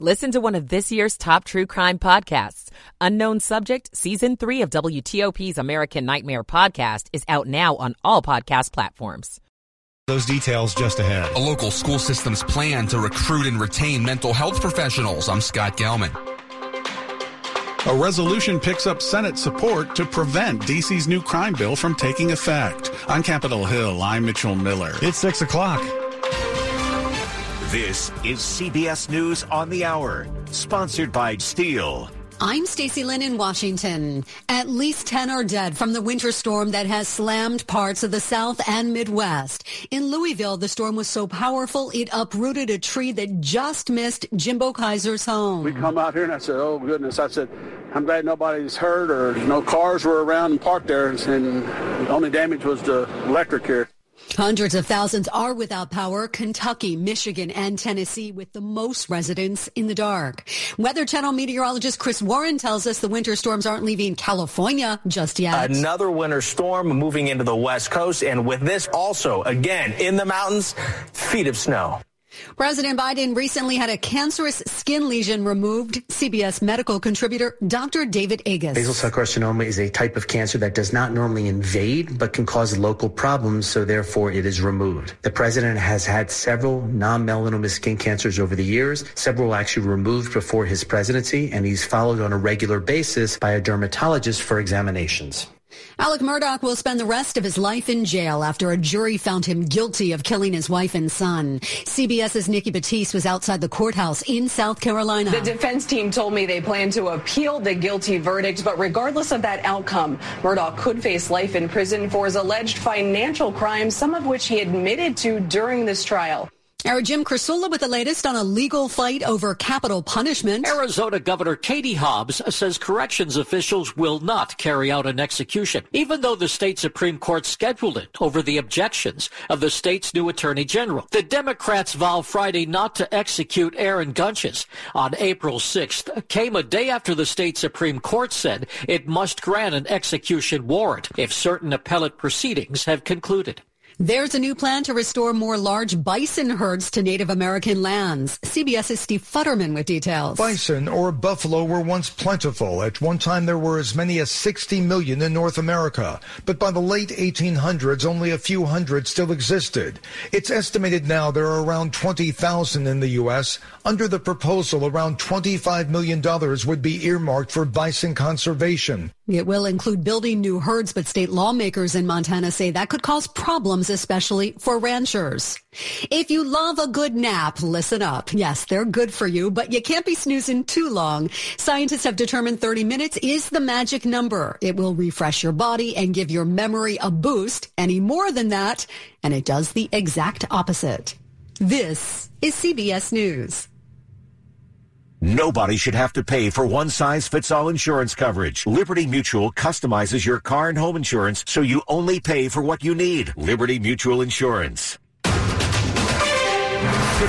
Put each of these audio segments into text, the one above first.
Listen to one of this year's top true crime podcasts. Unknown Subject, Season 3 of WTOP's American Nightmare podcast is out now on all podcast platforms. Those details just ahead. A local school system's plan to recruit and retain mental health professionals. I'm Scott Gelman. A resolution picks up Senate support to prevent D.C.'s new crime bill from taking effect. On Capitol Hill, I'm Mitchell Miller. It's 6 o'clock. This is CBS News on the Hour, sponsored by Steel. I'm Stacy Lynn in Washington. At least 10 are dead from the winter storm that has slammed parts of the South and Midwest. In Louisville, the storm was so powerful it uprooted a tree that just missed Jimbo Kaiser's home. We come out here and I said, oh goodness, I said, I'm glad nobody's hurt or no cars were around and parked there and the only damage was the electric here. Hundreds of thousands are without power. Kentucky, Michigan, and Tennessee with the most residents in the dark. Weather Channel meteorologist Chris Warren tells us the winter storms aren't leaving California just yet. Another winter storm moving into the west coast. And with this also, again, in the mountains, feet of snow. President Biden recently had a cancerous skin lesion removed. CBS medical contributor Dr. David Agus. Basal cell carcinoma is a type of cancer that does not normally invade but can cause local problems, so therefore it is removed. The president has had several non-melanoma skin cancers over the years. Several actually removed before his presidency, and he's followed on a regular basis by a dermatologist for examinations. Alex Murdaugh will spend the rest of his life in jail after a jury found him guilty of killing his wife and son. CBS's Nikki Battiste was outside the courthouse in South Carolina. The defense team told me they plan to appeal the guilty verdict, but regardless of that outcome, Murdaugh could face life in prison for his alleged financial crimes, some of which he admitted to during this trial. Our Jim Krasula with the latest on a legal fight over capital punishment. Arizona Governor Katie Hobbs says corrections officials will not carry out an execution, even though the state Supreme Court scheduled it over the objections of the state's new attorney general. The Democrats vowed Friday not to execute Aaron Gunches. On April 6th came a day after the state Supreme Court said it must grant an execution warrant if certain appellate proceedings have concluded. There's a new plan to restore more large bison herds to Native American lands. CBS's Steve Futterman with details. Bison or buffalo were once plentiful. At one time, there were as many as 60 million in North America. But by the late 1800s, only a few hundred still existed. It's estimated now there are around 20,000 in the U.S. Under the proposal, around $25 million would be earmarked for bison conservation. It will include building new herds, but state lawmakers in Montana say that could cause problems, especially for ranchers. If you love a good nap, listen up. Yes, they're good for you, but you can't be snoozing too long. Scientists have determined 30 minutes is the magic number. It will refresh your body and give your memory a boost. Any more than that, and it does the exact opposite. This is CBS News. Nobody should have to pay for one size fits all insurance coverage. Liberty Mutual customizes your car and home insurance so you only pay for what you need. Liberty Mutual Insurance. Good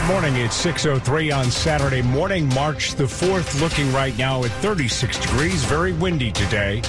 morning. It's 6.03 on Saturday morning, March the 4th. Looking right now at 36 degrees. Very windy today.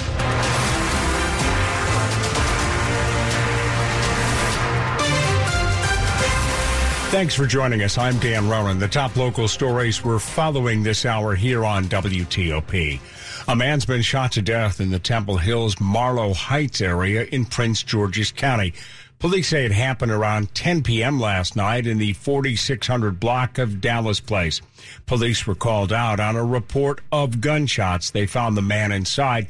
Thanks for joining us. I'm Dan Ronan. The top local stories we're following this hour here on WTOP. A man's been shot to death in the Temple Hills Marlow Heights area in Prince George's County. Police say it happened around 10 p.m. last night in the 4600 block of Dallas Place. Police were called out on a report of gunshots. They found the man inside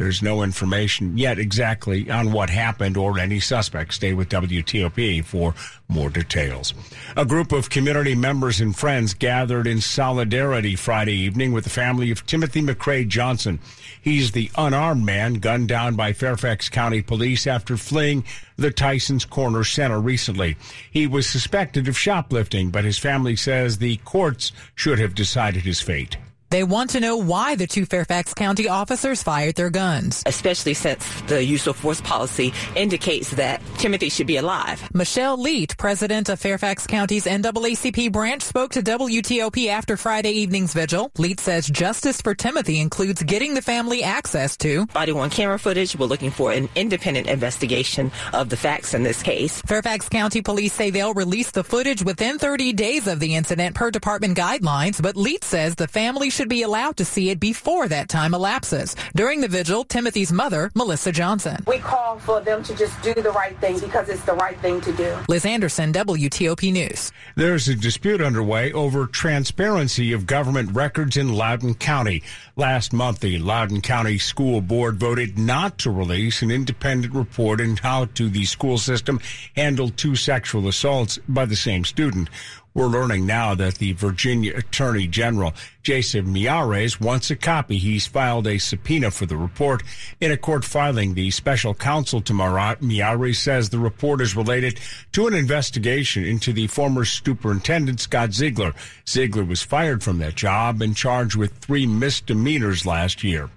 there's no information yet exactly on what happened or any suspects. Stay with WTOP for more details. A group of community members and friends gathered in solidarity Friday evening with the family of Timothy McCree Johnson. He's the unarmed man gunned down by Fairfax County police after fleeing the Tyson's Corner Center recently. He was suspected of shoplifting, but his family says the courts should have decided his fate. They want to know why the two Fairfax County officers fired their guns. Especially since the use of force policy indicates that Timothy should be alive. Michelle Leete, president of Fairfax County's NAACP branch, spoke to WTOP after Friday evening's vigil. Leete says justice for Timothy includes getting the family access to body worn camera footage. We're looking for an independent investigation of the facts in this case. Fairfax County police say they'll release the footage within 30 days of the incident per department guidelines, but Leete says the family should be allowed to see it before that time elapses. During the vigil, Timothy's mother, Melissa Johnson. We call for them to just do the right thing because it's the right thing to do. Liz Anderson, WTOP News. There's a dispute underway over transparency of government records in Loudoun County. Last month, the Loudoun County School Board voted not to release an independent report on how to the school system handled two sexual assaults by the same student. We're learning now that the Virginia Attorney General, Jason Miyares, wants a copy. He's filed a subpoena for the report. In a court filing, the special counsel to Marat, Miyares says the report is related to an investigation into the former superintendent, Scott Ziegler. Ziegler was fired from that job and charged with three misdemeanors last year.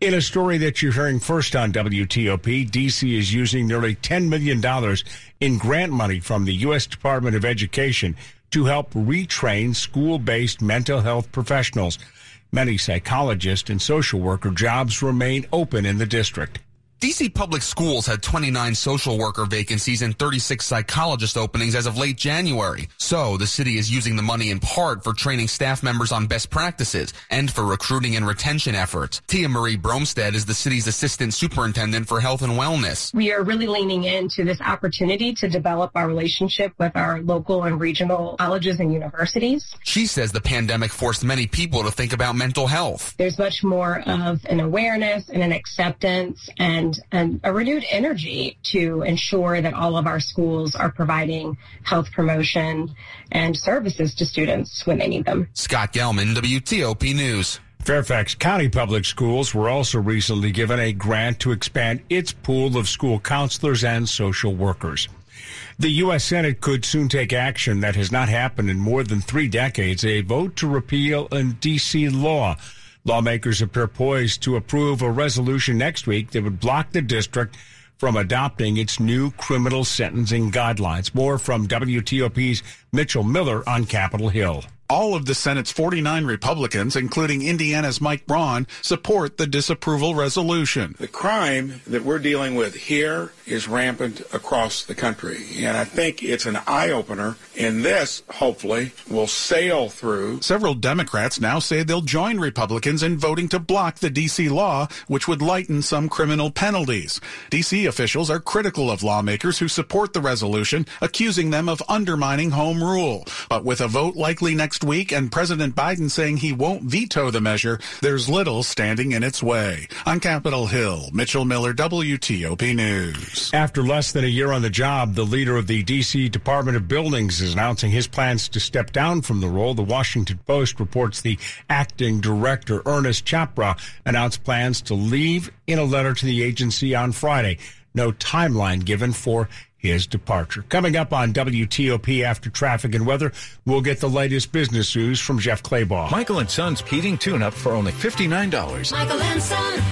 In a story that you're hearing first on WTOP, DC is using nearly $10 million in grant money from the U.S. Department of Education to help retrain school based mental health professionals. Many psychologists and social worker jobs remain open in the district. DC Public Schools had 29 social worker vacancies and 36 psychologist openings as of late January. So the city is using the money in part for training staff members on best practices and for recruiting and retention efforts. Tia Marie Brumsted is the city's assistant superintendent for health and wellness. We are really leaning into this opportunity to develop our relationship with our local and regional colleges and universities. She says the pandemic forced many people to think about mental health. There's much more of an awareness and an acceptance and and a renewed energy to ensure that all of our schools are providing health promotion and services to students when they need them. Scott Gelman, WTOP News. Fairfax County Public Schools were also recently given a grant to expand its pool of school counselors and social workers. The U.S. Senate could soon take action that has not happened in more than three decades, a vote to repeal a D.C. law Lawmakers appear poised to approve a resolution next week that would block the district from adopting its new criminal sentencing guidelines. More from WTOP's Mitchell Miller on Capitol Hill. All of the Senate's 49 Republicans, including Indiana's Mike Braun, support the disapproval resolution. The crime that we're dealing with here is rampant across the country. And I think it's an eye opener. And this, hopefully, will sail through. Several Democrats now say they'll join Republicans in voting to block the D.C. law, which would lighten some criminal penalties. D.C. officials are critical of lawmakers who support the resolution, accusing them of undermining home rule. But with a vote likely next week and President Biden saying he won't veto the measure, there's little standing in its way. On Capitol Hill, Mitchell Miller, WTOP News. After less than a year on the job, the leader of the D.C. Department of Buildings is announcing his plans to step down from the role. The Washington Post reports the acting director, Ernest Chrappah, announced plans to leave in a letter to the agency on Friday. No timeline given for his departure. Coming up on WTOP after traffic and weather, we'll get the latest business news from Jeff Clabaugh. Michael and Son's heating tune-up for only $59. Michael and Son.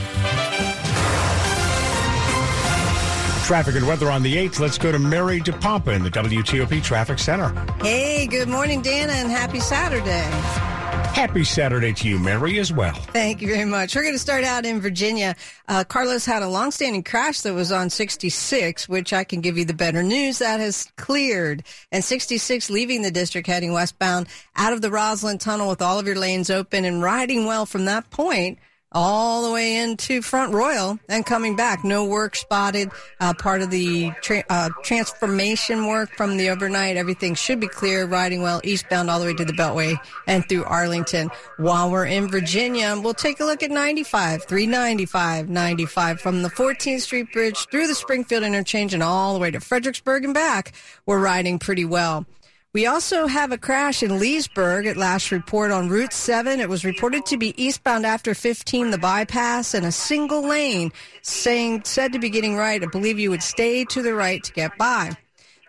Traffic and weather on the 8th. Let's go to Mary DePompa in the WTOP Traffic Center. Hey, good morning, Dana, and happy Saturday. Happy Saturday to you, Mary, as well. Thank you very much. We're going to start out in Virginia. Uh, Carlos had a long-standing crash that was on 66, which I can give you the better news that has cleared. And 66 leaving the district heading westbound out of the Rosslyn Tunnel with all of your lanes open and riding well from that point all the way into Front Royal and coming back. No work spotted. Uh, part of the tra- uh, transformation work from the overnight. Everything should be clear. Riding well eastbound all the way to the Beltway and through Arlington. While we're in Virginia, we'll take a look at 95, 395, 95 from the 14th Street Bridge through the Springfield interchange and all the way to Fredericksburg and back. We're riding pretty well. We also have a crash in Leesburg at last report on Route 7. It was reported to be eastbound after 15, the bypass, and a single lane saying, said to be getting right. I believe you would stay to the right to get by.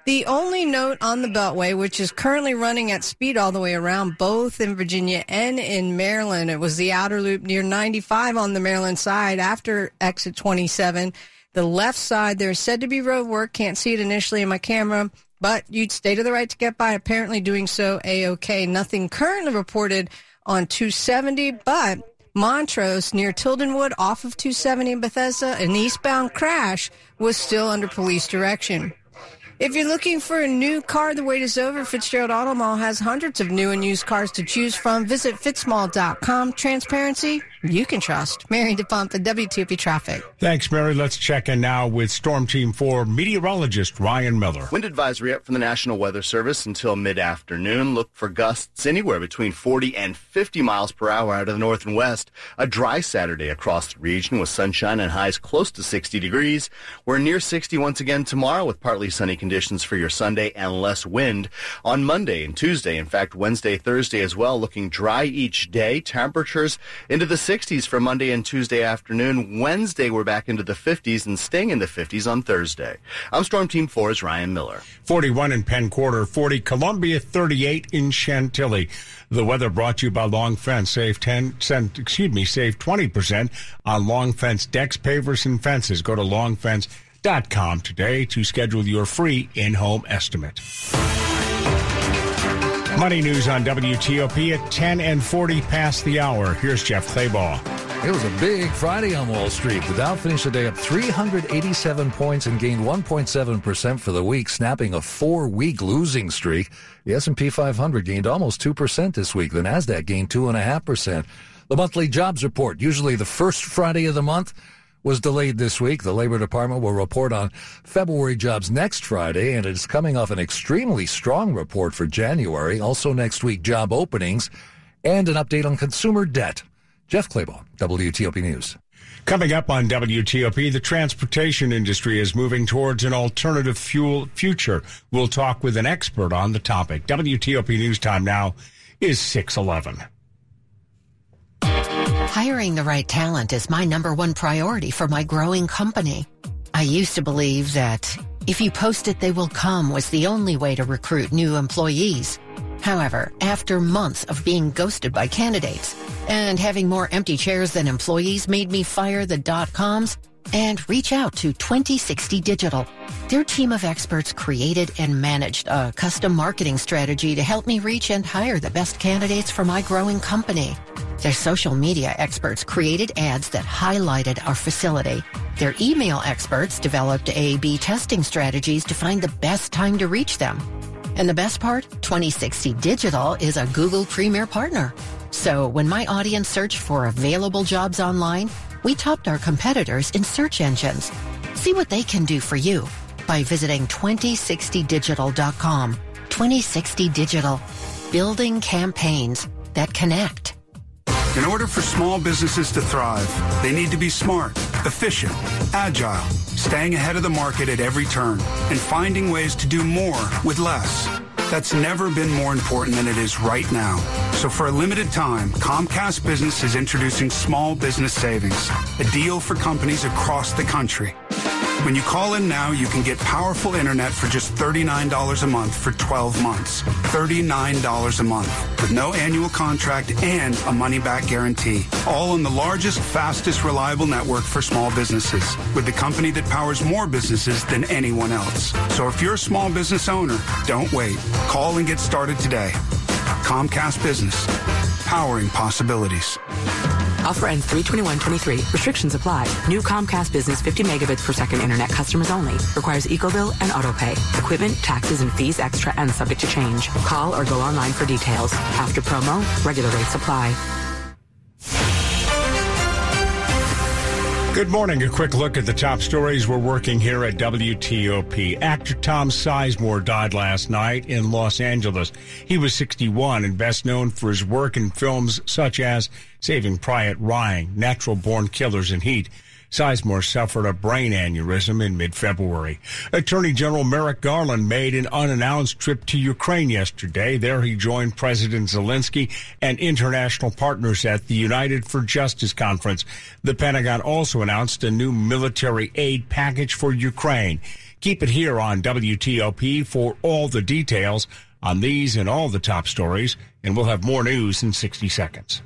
The only note on the Beltway, which is currently running at speed all the way around, both in Virginia and in Maryland, it was the outer loop near 95 on the Maryland side after exit 27. The left side, there's said to be road work. Can't see it initially in my camera, but you'd stay to the right to get by. Apparently doing so A-OK. Nothing currently reported on 270, but Montrose near Tildenwood off of 270 in Bethesda, an eastbound crash was still under police direction. If you're looking for a new car, the wait is over. Fitzgerald Auto Mall has hundreds of new and used cars to choose from. Visit fitzmall.com. Transparency you can trust. Mary DePompa, WTOP Traffic. Thanks, Mary. Let's check in now with Storm Team 4 meteorologist Ryan Miller. Wind advisory up from the National Weather Service until mid-afternoon. Look for gusts anywhere between 40 and 50 miles per hour out of the north and west. A dry Saturday across the region with sunshine and highs close to 60 degrees. We're near 60 once again tomorrow with partly sunny conditions for your Sunday and less wind. On Monday and Tuesday, in fact, Wednesday, Thursday as well, looking dry each day. Temperatures into the 60s for Monday and Tuesday afternoon. Wednesday, we're back into the 50s and staying in the 50s on Thursday. I'm Storm Team 4's Ryan Miller. 41 in Penn Quarter, 40 Columbia, 38 in Chantilly. The weather brought to you by Long Fence. Save 10 cent, excuse me, save 20% on Long Fence decks, pavers, and fences. Go to longfence.com today to schedule your free in-home estimate. Money news on WTOP at 10 and 40 past the hour. Here's Jeff Clabaugh. It was a big Friday on Wall Street. The Dow finished the day up 387 points and gained 1.7% for the week, snapping a four-week losing streak. The S&P 500 gained almost 2% this week. The Nasdaq gained 2.5%. The monthly jobs report, usually the first Friday of the month, was delayed this week. The Labor Department will report on February jobs next Friday, and it's coming off an extremely strong report for January. Also next week, job openings and an update on consumer debt. Jeff Clabaugh, WTOP News. Coming up on WTOP, the transportation industry is moving towards an alternative fuel future. We'll talk with an expert on the topic. WTOP News Time now is 611. Hiring the right talent is my number one priority for my growing company. I used to believe that if you post it, they will come was the only way to recruit new employees. However, after months of being ghosted by candidates and having more empty chairs than employees made me fire the dot coms and reach out to 2060 Digital. Their team of experts created and managed a custom marketing strategy to help me reach and hire the best candidates for my growing company. Their social media experts created ads that highlighted our facility. Their email experts developed A-B testing strategies to find the best time to reach them. And the best part, 2060 Digital is a Google Premier partner. So when my audience searched for available jobs online, we topped our competitors in search engines. See what they can do for you by visiting 2060digital.com. 2060 Digital, building campaigns that connect. In order for small businesses to thrive, they need to be smart, efficient, agile, staying ahead of the market at every turn, and finding ways to do more with less. That's never been more important than it is right now. So for a limited time, Comcast Business is introducing Small Business Savings, a deal for companies across the country. When you call in now, you can get powerful internet for just $39 a month for 12 months. $39 a month with no annual contract and a money back guarantee. All on the largest, fastest, reliable network for small businesses with the company that powers more businesses than anyone else. So if you're a small business owner, don't wait. Call and get started today. Comcast Business, powering possibilities. Offer ends 321.23. Restrictions apply. New Comcast Business 50 megabits per second internet customers only. Requires EcoBill and AutoPay. Equipment, taxes, and fees extra and subject to change. Call or go online for details. After promo, regular rates apply. Good morning. A quick look at the top stories we're working here at WTOP. Actor Tom Sizemore died last night in Los Angeles. He was 61 and best known for his work in films such as Saving Private Ryan, Natural Born Killers, and Heat. Sizemore suffered a brain aneurysm in mid-February. Attorney General Merrick Garland made an unannounced trip to Ukraine yesterday. There he joined President Zelensky and international partners at the United for Justice conference. The Pentagon also announced a new military aid package for Ukraine. Keep it here on WTOP for all the details on these and all the top stories, and we'll have more news in 60 seconds.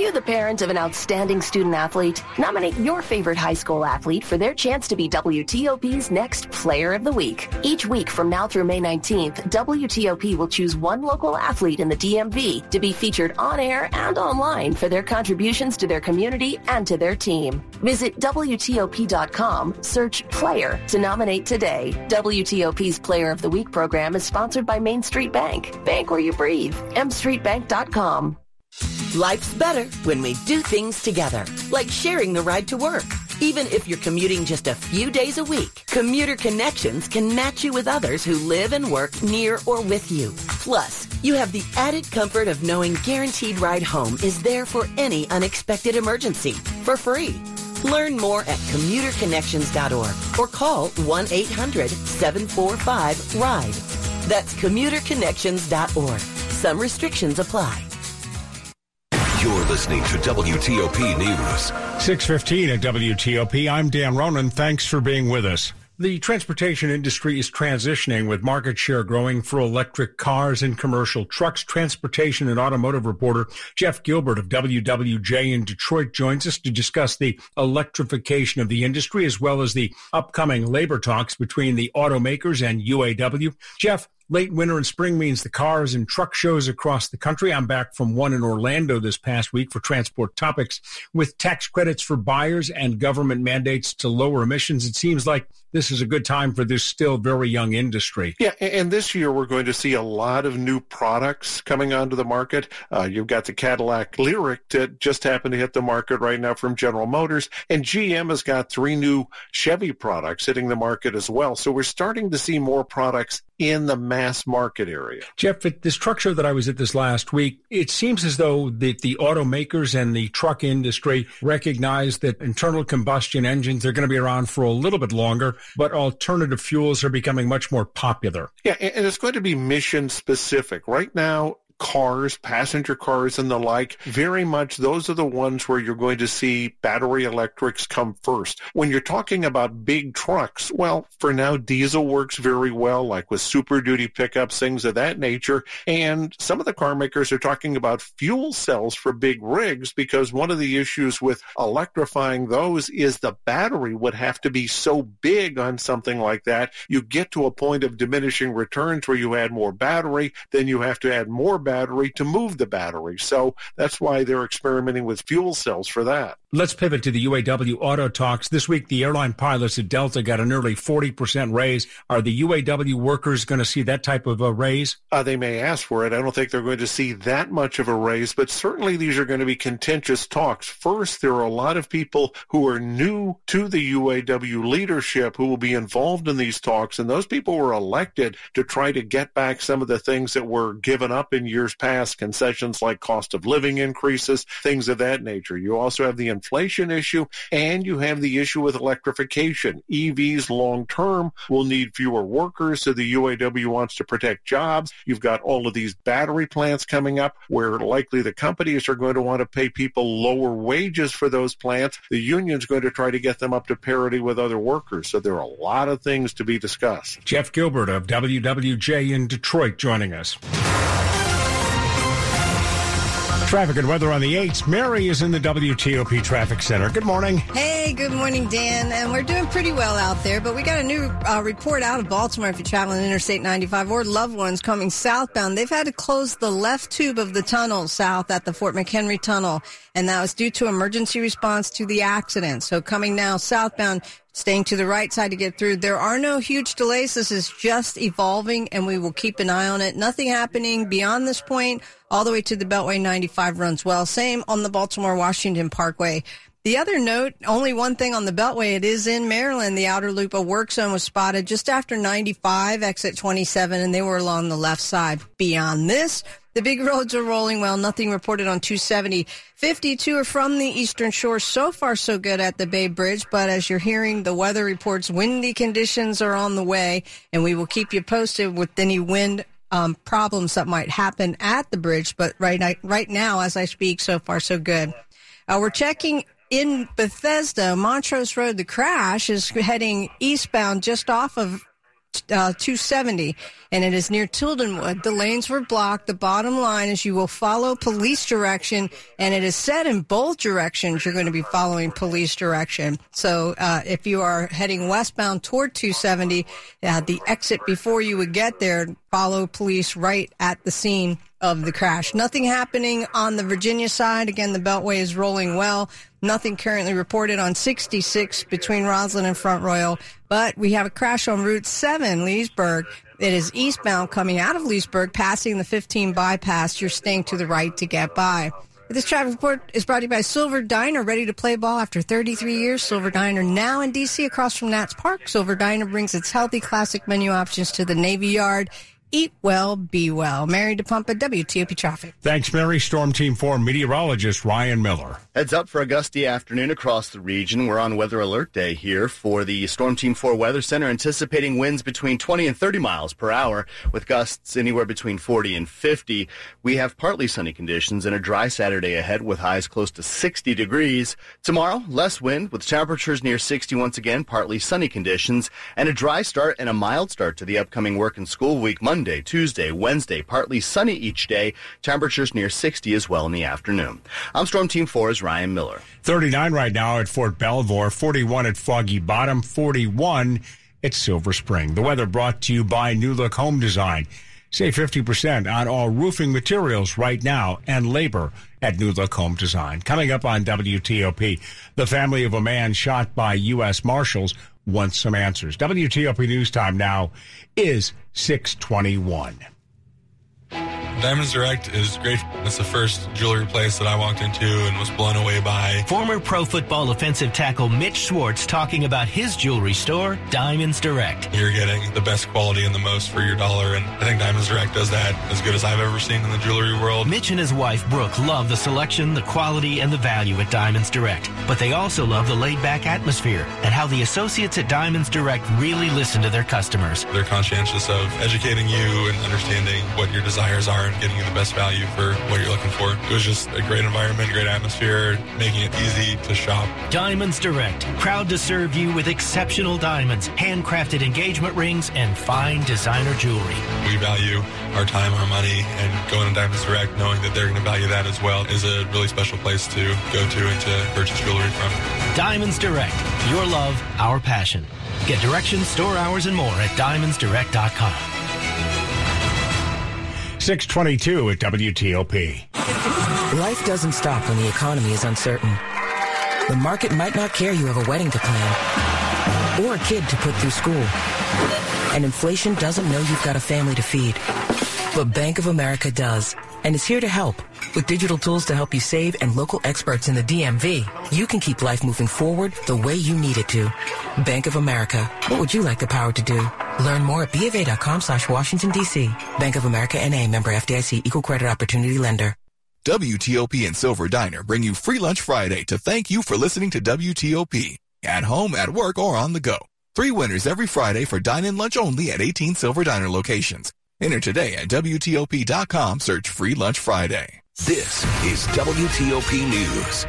Are you the parent of an outstanding student athlete? Nominate your favorite high school athlete for their chance to be WTOP's next Player of the Week. Each week from now through May 19th, WTOP will choose one local athlete in the DMV to be featured on air and online for their contributions to their community and to their team. Visit WTOP.com, search Player to nominate today. WTOP's Player of the Week program is sponsored by Main Street Bank. Bank where you breathe. mstreetbank.com. Life's better when we do things together, like sharing the ride to work. Even if you're commuting just a few days a week, Commuter Connections can match you with others who live and work near or with you. Plus, you have the added comfort of knowing Guaranteed Ride Home is there for any unexpected emergency for free. Learn more at commuterconnections.org or call 1-800-745-RIDE. That's commuterconnections.org. Some restrictions apply. You're listening to WTOP News. 615 at WTOP. I'm Dan Ronan. Thanks for being with us. The transportation industry is transitioning with market share growing for electric cars and commercial trucks. Transportation and automotive reporter Jeff Gilbert of WWJ in Detroit joins us to discuss the electrification of the industry as well as the upcoming labor talks between the automakers and UAW. Jeff, Late winter and spring means the cars and truck shows across the country. I'm back from one in Orlando this past week for transport topics with tax credits for buyers and government mandates to lower emissions. It seems like this is a good time for this still very young industry. Yeah, and this year we're going to see a lot of new products coming onto the market. Uh, you've got the Cadillac Lyriq that just happened to hit the market right now from General Motors, and GM has got three new Chevy products hitting the market as well. So we're starting to see more products in the mass market area. Jeff, at this truck show that I was at this last week, it seems as though the, the automakers and the truck industry recognize that internal combustion engines are going to be around for a little bit longer, but alternative fuels are becoming much more popular. Yeah, and it's going to be mission specific. Right now, cars, passenger cars and the like, very much those are the ones where you're going to see battery electrics come first. When you're talking about big trucks, well, for now, diesel works very well, like with super duty pickups, things of that nature. And some of the car makers are talking about fuel cells for big rigs because one of the issues with electrifying those is the battery would have to be so big on something like that. You get to a point of diminishing returns where you add more battery, then you have to add more battery battery to move the battery. So that's why they're experimenting with fuel cells for that. Let's pivot to the UAW auto talks. This week, the airline pilots at Delta got a nearly 40% raise. Are the UAW workers going to see that type of a raise? Uh, they may ask for it. I don't think they're going to see that much of a raise, but certainly these are going to be contentious talks. First, there are a lot of people who are new to the UAW leadership who will be involved in these talks, and those people were elected to try to get back some of the things that were given up in years past, concessions like cost of living increases, things of that nature. You also have the inflation issue, and you have the issue with electrification. EVs long term will need fewer workers, so the UAW wants to protect jobs. You've got all of these battery plants coming up where likely the companies are going to want to pay people lower wages for those plants. The union's going to try to get them up to parity with other workers. So there are a lot of things to be discussed. Jeff Gilbert of WWJ in Detroit joining us. Traffic and weather on the 8th. Mary is in the WTOP Traffic Center. Good morning. Hey, good morning, Dan. And we're doing pretty well out there, but we got a new uh, report out of Baltimore if you're traveling Interstate 95 or loved ones coming southbound. They've had to close the left tube of the tunnel south at the Fort McHenry Tunnel, and that was due to emergency response to the accident. So coming now southbound, staying to the right side to get through. There are no huge delays. This is just evolving and we will keep an eye on it. Nothing happening beyond this point all the way to the Beltway 95 runs well. Same on the Baltimore Washington Parkway. The other note, only one thing on the Beltway, it is in Maryland. The outer loop of work zone was spotted just after 95, exit 27, and they were along the left side. Beyond this, the big roads are rolling well. Nothing reported on 270. 52 are from the eastern shore. So far, so good at the Bay Bridge. But as you're hearing, the weather reports windy conditions are on the way, and we will keep you posted with any wind um, problems that might happen at the bridge. But right, right now, as I speak, so far, so good. Uh, we're checking in Bethesda, Montrose Road, the crash is heading eastbound just off of uh, 270, and it is near Tildenwood. The lanes were blocked. The bottom line is you will follow police direction, and it is said in both directions you're going to be following police direction. So uh, if you are heading westbound toward 270, uh, the exit before you would get there, follow police right at the scene of the crash. Nothing happening on the Virginia side. Again, the Beltway is rolling well. Nothing currently reported on 66 between Rosslyn and Front Royal, but we have a crash on Route 7, Leesburg. It is eastbound coming out of Leesburg, passing the 15 bypass. You're staying to the right to get by. This traffic report is brought to you by Silver Diner, ready to play ball after 33 years. Silver Diner now in DC across from Nats Park. Silver Diner brings its healthy classic menu options to the Navy Yard. Eat well, be well. Mary DePompa, WTOP Traffic. Thanks, Mary. Storm Team 4 meteorologist Ryan Miller. Heads up for a gusty afternoon across the region. We're on weather alert day here for the Storm Team 4 Weather Center, anticipating winds between 20 and 30 miles per hour with gusts anywhere between 40 and 50. We have partly sunny conditions and a dry Saturday ahead with highs close to 60 degrees. Tomorrow, less wind with temperatures near 60 once again, partly sunny conditions, and a dry start and a mild start to the upcoming work and school week Monday. Tuesday, Wednesday, partly sunny each day. Temperatures near 60 as well in the afternoon. I'm Storm Team 4's Ryan Miller. 39 right now at Fort Belvoir, 41 at Foggy Bottom, 41 at Silver Spring. The weather brought to you by New Look Home Design. Save 50% on all roofing materials right now and labor at New Look Home Design. Coming up on WTOP, the family of a man shot by U.S. Marshals wants some answers. WTOP News Time now is 621. Diamonds Direct is great. It's the first jewelry place that I walked into and was blown away by. Former pro football offensive tackle Mitch Schwartz talking about his jewelry store, Diamonds Direct. You're getting the best quality and the most for your dollar, and I think Diamonds Direct does that as good as I've ever seen in the jewelry world. Mitch and his wife Brooke love the selection, the quality, and the value at Diamonds Direct, but they also love the laid-back atmosphere and how the associates at Diamonds Direct really listen to their customers. They're conscientious of educating you and understanding what your desires are and getting you the best value for what you're looking for. It was just a great environment, great atmosphere, making it easy to shop. Diamonds Direct, proud to serve you with exceptional diamonds, handcrafted engagement rings, and fine designer jewelry. We value our time, our money, and going to Diamonds Direct, knowing that they're going to value that as well, is a really special place to go to and to purchase jewelry from. Diamonds Direct, your love, our passion. Get directions, store hours, and more at diamondsdirect.com. 622 at WTOP. Life doesn't stop when the economy is uncertain. The market might not care you have a wedding to plan or a kid to put through school. And inflation doesn't know you've got a family to feed. But Bank of America does and is here to help. With digital tools to help you save and local experts in the DMV, you can keep life moving forward the way you need it to. Bank of America. What would you like the power to do? Learn more at BofA.com slash Washington, D.C. Bank of America NA member FDIC equal credit opportunity lender. WTOP and Silver Diner bring you Free Lunch Friday to thank you for listening to WTOP. At home, at work, or on the go. Three winners every Friday for dine-in lunch only at 18 Silver Diner locations. Enter today at WTOP.com. Search Free Lunch Friday. This is WTOP News.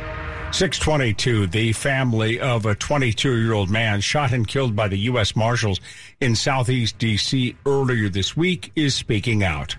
622, the family of a 22 year old man shot and killed by the U.S. Marshals in Southeast D.C. earlier this week, is speaking out.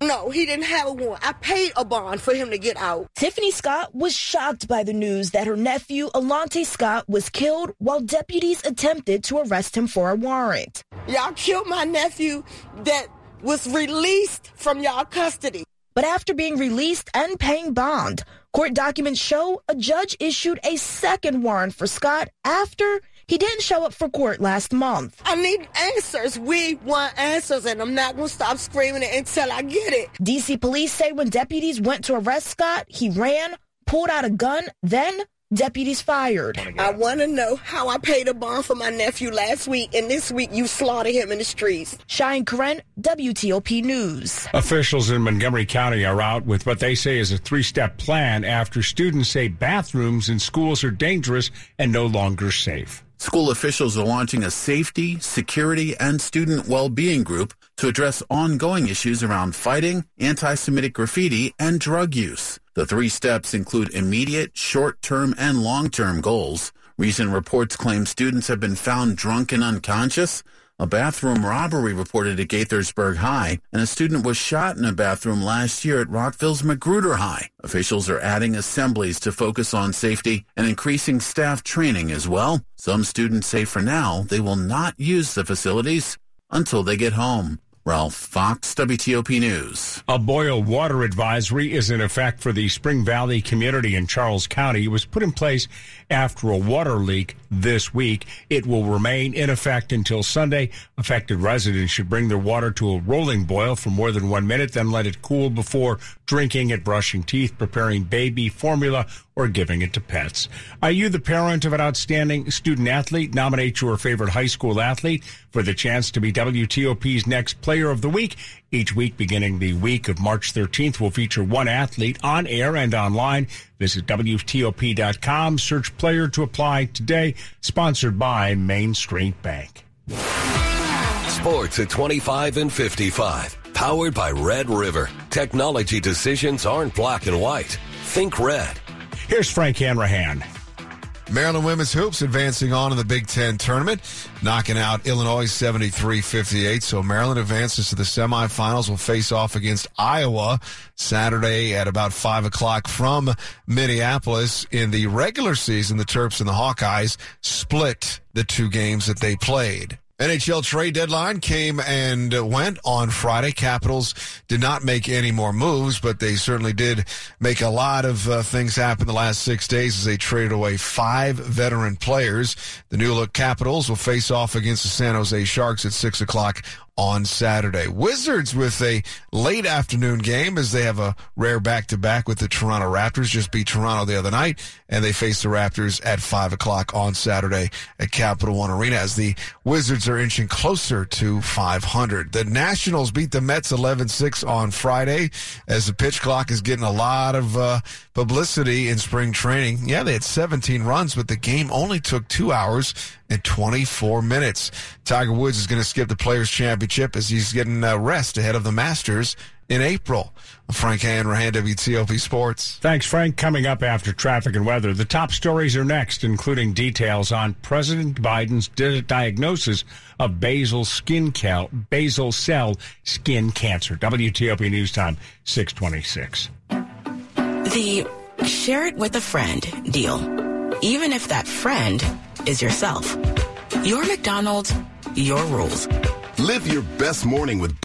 No, he didn't have a warrant. I paid a bond for him to get out. Tiffany Scott was shocked by the news that her nephew, Alante Scott, was killed while deputies attempted to arrest him for a warrant. Y'all killed my nephew that was released from y'all custody. But after being released and paying bond, court documents show a judge issued a second warrant for Scott after he didn't show up for court last month. I need answers. We want answers, and I'm not going to stop screaming it until I get it. DC police say when deputies went to arrest Scott, he ran, pulled out a gun, then deputies fired. I want to know how I paid a bond for my nephew last week, and this week you slaughtered him in the streets. Shine Karen, WTOP News. Officials in Montgomery County are out with what they say is a three step plan after students say bathrooms in schools are dangerous and no longer safe. School officials are launching a safety, security, and student well-being group to address ongoing issues around fighting, anti-Semitic graffiti, and drug use. The three steps include immediate, short-term, and long-term goals. Recent reports claim students have been found drunk and unconscious. A bathroom robbery reported at Gaithersburg High, and a student was shot in a bathroom last year at Rockville's Magruder High. Officials are adding assemblies to focus on safety and increasing staff training as well. Some students say for now they will not use the facilities until they get home. Ralph Fox, WTOP News. A boil water advisory is in effect for the Spring Valley community in Charles County. It was put in place after a water leak this week. It will remain in effect until Sunday. Affected residents should bring their water to a rolling boil for more than one minute, then let it cool before drinking it, brushing teeth, preparing baby formula, or giving it to pets. Are you the parent of an outstanding student athlete? Nominate your favorite high school athlete for the chance to be WTOP's next player of the week. Each week, beginning the week of March 13th, will feature one athlete on air and online. Visit WTOP.com, search player to apply today. Sponsored by Main Street Bank. Sports at 25 and 55. Powered by Red River. Technology decisions aren't black and white. Think red. Here's Frank Hanrahan. Maryland women's hoops advancing on in the Big Ten tournament, knocking out Illinois 73-58. So Maryland advances to the semifinals. Will face off against Iowa Saturday at about five o'clock from Minneapolis. In the regular season, the Terps and the Hawkeyes split the two games that they played. NHL trade deadline came and went on Friday. Capitals did not make any more moves, but they certainly did make a lot of uh, things happen the last six days as they traded away five veteran players. The new look Capitals will face off against the San Jose Sharks at six o'clock on Saturday. Wizards with a late afternoon game as they have a rare back to back with the Toronto Raptors. Just beat Toronto the other night and they face the Raptors at five o'clock on Saturday at Capital One Arena as the Wizards are inching closer to 500. The Nationals beat the Mets 11-6 on Friday as the pitch clock is getting a lot of uh, publicity in spring training. Yeah, they had 17 runs, but the game only took two hours and 24 minutes. Tiger Woods is going to skip the Players Championship as he's getting uh, rest ahead of the Masters in April. Frank Hanrahan, WTOP Sports. Thanks, Frank. Coming up after traffic and weather, the top stories are next, including details on President Biden's di- diagnosis of basal skin cal- basal cell skin cancer. WTOP News Time, 626. The share it with a friend deal, even if that friend is yourself. Your McDonald's, your rules. Live your best morning with